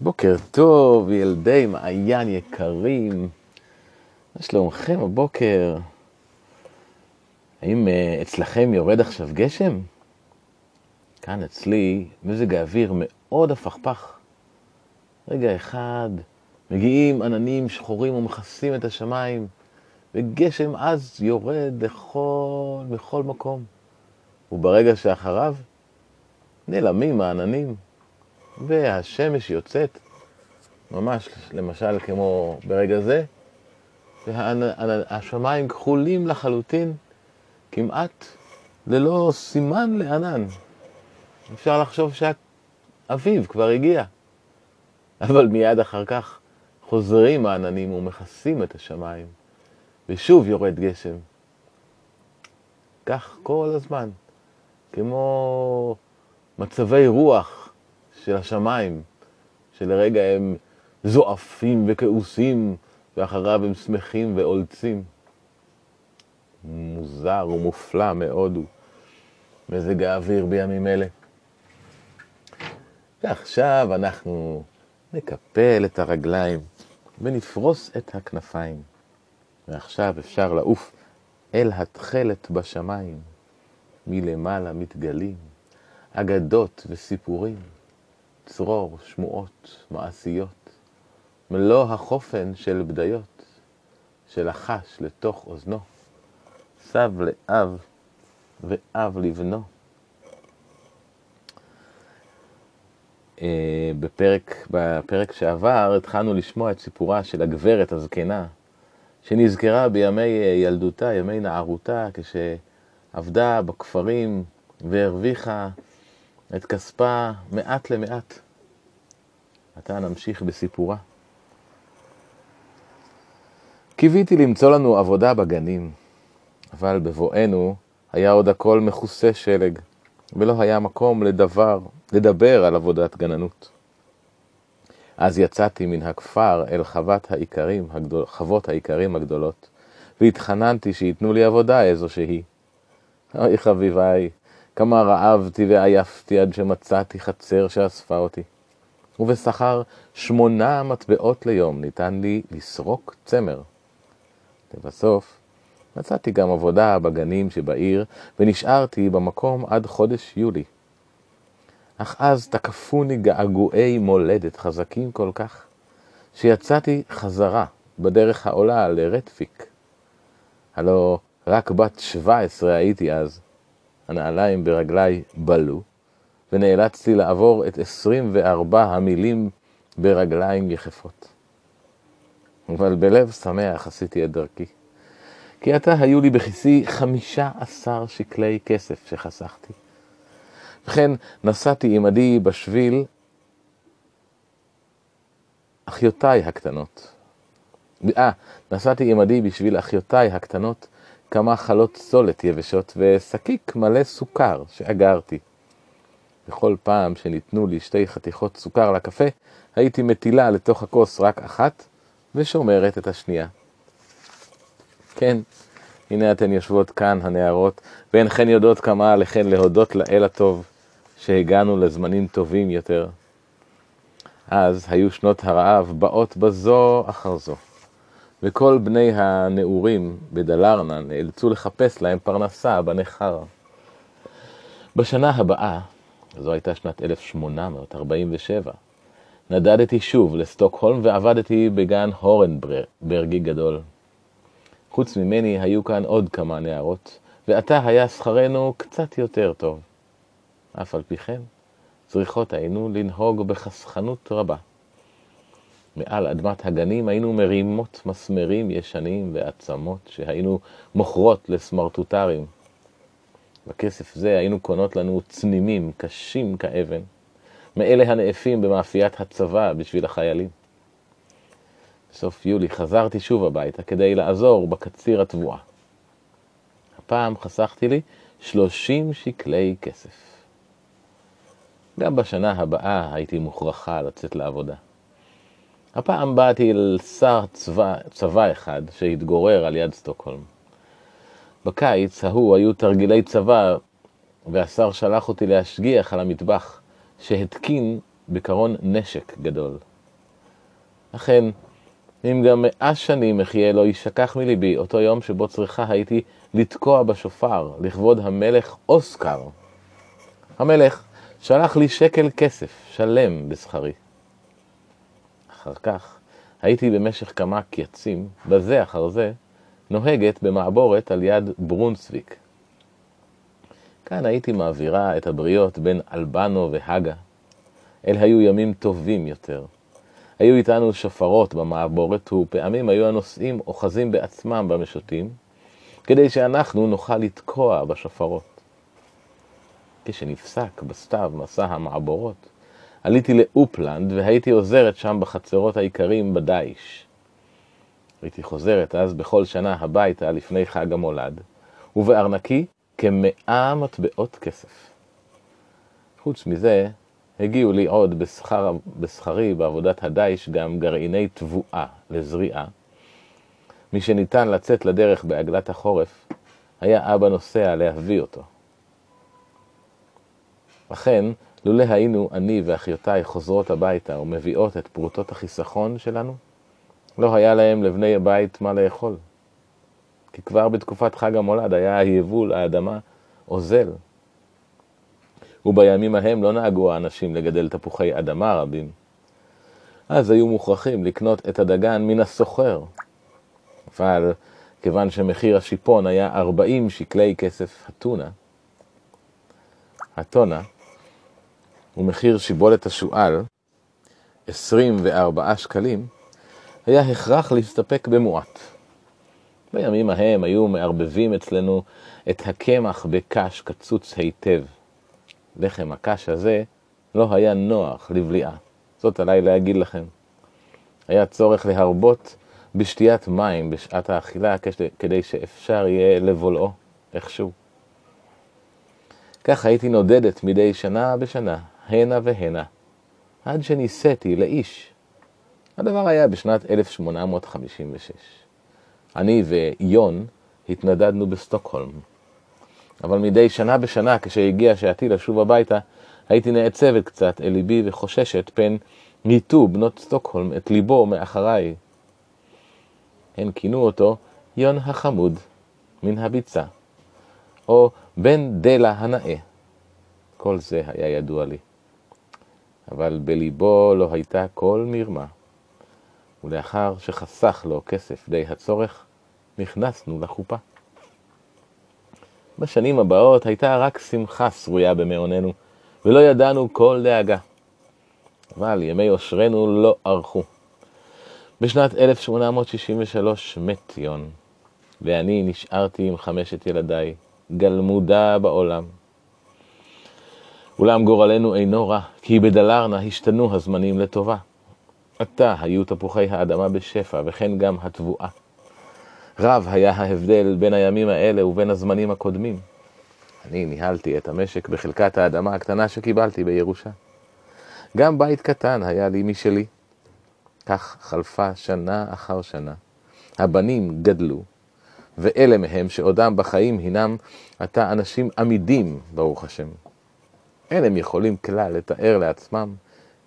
בוקר טוב, ילדי מעיין יקרים. מה שלומכם הבוקר? האם uh, אצלכם יורד עכשיו גשם? כאן אצלי מזג האוויר מאוד הפכפך. רגע אחד, מגיעים עננים שחורים ומכסים את השמיים, וגשם אז יורד לכל, בכל מקום. וברגע שאחריו, נעלמים העננים. והשמש יוצאת, ממש למשל כמו ברגע זה, והשמיים כחולים לחלוטין, כמעט ללא סימן לענן. אפשר לחשוב שהאביב כבר הגיע, אבל מיד אחר כך חוזרים העננים ומכסים את השמיים, ושוב יורד גשם. כך כל הזמן, כמו מצבי רוח של השמיים, שלרגע הם זועפים וכעוסים, ואחריו הם שמחים ועולצים. מוזר ומופלא מאוד הוא מזג האוויר בימים אלה. ועכשיו אנחנו נקפל את הרגליים ונפרוס את הכנפיים. ועכשיו אפשר לעוף אל התכלת בשמיים. מלמעלה מתגלים אגדות וסיפורים. צרור, שמועות, מעשיות, מלוא החופן של בדיות, שלחש לתוך אוזנו, סב לאב ואב לבנו. אה, בפרק, בפרק שעבר התחלנו לשמוע את סיפורה של הגברת הזקנה, שנזכרה בימי ילדותה, ימי נערותה, כשעבדה בכפרים והרוויחה את כספה מעט למעט. עתה נמשיך בסיפורה. קיוויתי למצוא לנו עבודה בגנים, אבל בבואנו היה עוד הכל מכוסה שלג, ולא היה מקום לדבר, לדבר על עבודת גננות. אז יצאתי מן הכפר אל חוות האיכרים, הגדול, חוות האיכרים הגדולות, והתחננתי שייתנו לי עבודה איזושהי. אוי חביביי, כמה רעבתי ועייפתי עד שמצאתי חצר שאספה אותי. ובשכר שמונה מטבעות ליום ניתן לי לסרוק צמר. לבסוף, מצאתי גם עבודה בגנים שבעיר, ונשארתי במקום עד חודש יולי. אך אז תקפוני געגועי מולדת חזקים כל כך, שיצאתי חזרה בדרך העולה לרטפיק. הלא רק בת שבע עשרה הייתי אז, הנעליים ברגליי בלו, ונאלצתי לעבור את 24 המילים ברגליים יחפות. אבל בלב שמח עשיתי את דרכי. כי עתה היו לי בכיסי חמישה עשר שקלי כסף שחסכתי. וכן נסעתי עמדי בשביל אחיותיי הקטנות. אה, נסעתי עמדי בשביל אחיותיי הקטנות כמה חלות סולת יבשות ושקיק מלא סוכר שאגרתי. בכל פעם שניתנו לי שתי חתיכות סוכר לקפה, הייתי מטילה לתוך הכוס רק אחת ושומרת את השנייה. כן, הנה אתן יושבות כאן, הנערות, ואינכן יודעות כמה עליכן להודות לאל הטוב, שהגענו לזמנים טובים יותר. אז היו שנות הרעב באות בזו אחר זו. וכל בני הנעורים בדלרנה נאלצו לחפש להם פרנסה בנכר. בשנה הבאה, זו הייתה שנת 1847, נדדתי שוב לסטוקהולם ועבדתי בגן הורנברגי גדול. חוץ ממני היו כאן עוד כמה נערות, ועתה היה שכרנו קצת יותר טוב. אף על פי כן, צריכות היינו לנהוג בחסכנות רבה. מעל אדמת הגנים היינו מרימות מסמרים ישנים ועצמות שהיינו מוכרות לסמרטוטרים. בכסף זה היינו קונות לנו צנימים קשים כאבן, מאלה הנאפים במאפיית הצבא בשביל החיילים. בסוף יולי חזרתי שוב הביתה כדי לעזור בקציר התבואה. הפעם חסכתי לי 30 שקלי כסף. גם בשנה הבאה הייתי מוכרחה לצאת לעבודה. הפעם באתי אל שר צבא, צבא אחד שהתגורר על יד סטוקהולם. בקיץ ההוא היו תרגילי צבא, והשר שלח אותי להשגיח על המטבח שהתקין בקרון נשק גדול. אכן, אם גם מאה שנים אחיה לא יישכח מליבי אותו יום שבו צריכה הייתי לתקוע בשופר לכבוד המלך אוסקר. המלך שלח לי שקל כסף שלם בשכרי. אחר כך הייתי במשך כמה קייצים, בזה אחר זה, נוהגת במעבורת על יד ברונסוויק. כאן הייתי מעבירה את הבריות בין אלבנו והגה. אלה היו ימים טובים יותר. היו איתנו שופרות במעבורת, ופעמים היו הנוסעים אוחזים בעצמם במשוטים, כדי שאנחנו נוכל לתקוע בשופרות. כשנפסק בסתיו מסע המעבורות, עליתי לאופלנד והייתי עוזרת שם בחצרות האיכרים בדייש. הייתי חוזרת אז בכל שנה הביתה לפני חג המולד, ובארנקי כמאה מטבעות כסף. חוץ מזה, הגיעו לי עוד בשכר, בשכרי בעבודת הדייש גם גרעיני תבואה לזריעה. מי שניתן לצאת לדרך בעגלת החורף, היה אבא נוסע להביא אותו. לכן, לולא היינו אני ואחיותיי חוזרות הביתה ומביאות את פרוטות החיסכון שלנו, לא היה להם לבני הבית מה לאכול. כי כבר בתקופת חג המולד היה היבול האדמה אוזל. ובימים ההם לא נהגו האנשים לגדל תפוחי אדמה רבים. אז היו מוכרחים לקנות את הדגן מן הסוחר. אבל כיוון שמחיר השיפון היה 40 שקלי כסף הטונה, הטונה, ומחיר שיבולת השועל, 24 שקלים, היה הכרח להסתפק במועט. בימים ההם היו מערבבים אצלנו את הקמח בקש קצוץ היטב. לחם הקש הזה לא היה נוח לבליעה. זאת עליי להגיד לכם. היה צורך להרבות בשתיית מים בשעת האכילה כדי שאפשר יהיה לבולעו איכשהו. כך הייתי נודדת מדי שנה בשנה, הנה והנה, עד שנישאתי לאיש. הדבר היה בשנת 1856. אני ויון התנדדנו בסטוקהולם. אבל מדי שנה בשנה, כשהגיע שעתי לשוב הביתה, הייתי נעצבת קצת אל ליבי וחוששת פן ניתו בנות סטוקהולם את ליבו מאחריי. הן כינו אותו יון החמוד מן הביצה, או בן דלה הנאה. כל זה היה ידוע לי. אבל בליבו לא הייתה כל מרמה. ולאחר שחסך לו כסף די הצורך, נכנסנו לחופה. בשנים הבאות הייתה רק שמחה שרויה במעוננו, ולא ידענו כל דאגה. אבל ימי עושרנו לא ארכו. בשנת 1863 מת יון, ואני נשארתי עם חמשת ילדיי, גלמודה בעולם. אולם גורלנו אינו רע, כי בדלרנה השתנו הזמנים לטובה. עתה היו תפוחי האדמה בשפע, וכן גם התבואה. רב היה ההבדל בין הימים האלה ובין הזמנים הקודמים. אני ניהלתי את המשק בחלקת האדמה הקטנה שקיבלתי בירושה. גם בית קטן היה לי משלי. כך חלפה שנה אחר שנה. הבנים גדלו, ואלה מהם שעודם בחיים הינם עתה אנשים עמידים, ברוך השם. אין הם יכולים כלל לתאר לעצמם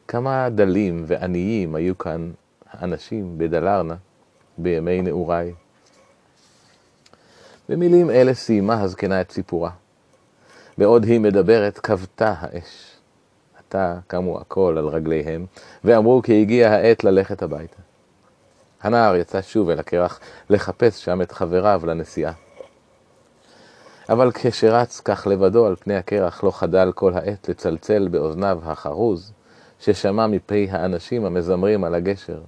כמה דלים ועניים היו כאן האנשים בדלרנה בימי נעוריי. במילים אלה סיימה הזקנה את סיפורה. בעוד היא מדברת, כבתה האש. עתה קמו הכל על רגליהם, ואמרו כי הגיעה העת ללכת הביתה. הנער יצא שוב אל הקרח לחפש שם את חבריו לנסיעה. אבל כשרץ כך לבדו על פני הקרח לא חדל כל העת לצלצל באוזניו החרוז, ששמע מפי האנשים המזמרים על הגשר.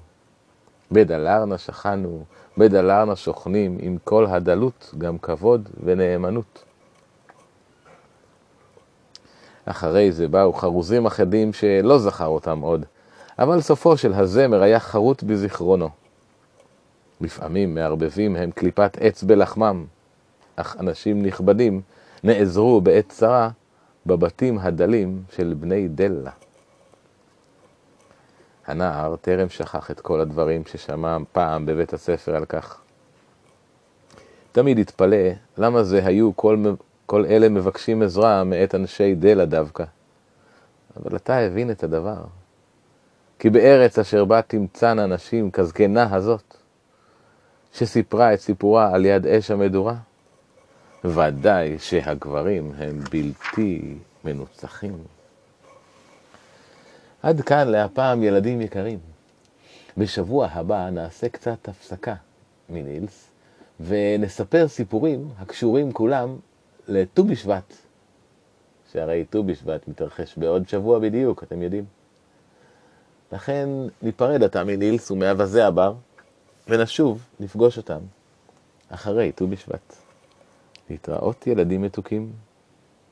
בדלרנה שכנו, בדלרנה שוכנים, עם כל הדלות, גם כבוד ונאמנות. אחרי זה באו חרוזים אחדים שלא זכר אותם עוד, אבל סופו של הזמר היה חרוט בזיכרונו. לפעמים מערבבים הם קליפת עץ בלחמם, אך אנשים נכבדים נעזרו בעת צרה בבתים הדלים של בני דלה. הנער טרם שכח את כל הדברים ששמע פעם בבית הספר על כך. תמיד התפלא למה זה היו כל, כל אלה מבקשים עזרה מאת אנשי דלה דווקא. אבל אתה הבין את הדבר. כי בארץ אשר בה תמצאנה נשים כזקנה הזאת, שסיפרה את סיפורה על יד אש המדורה, ודאי שהגברים הם בלתי מנוצחים. עד כאן להפעם ילדים יקרים. בשבוע הבא נעשה קצת הפסקה מנילס, ונספר סיפורים הקשורים כולם לט"ו בשבט, שהרי ט"ו בשבט מתרחש בעוד שבוע בדיוק, אתם יודעים. לכן ניפרד עתה מנילס ומאווזי הבר, ונשוב לפגוש אותם אחרי ט"ו בשבט. להתראות ילדים מתוקים.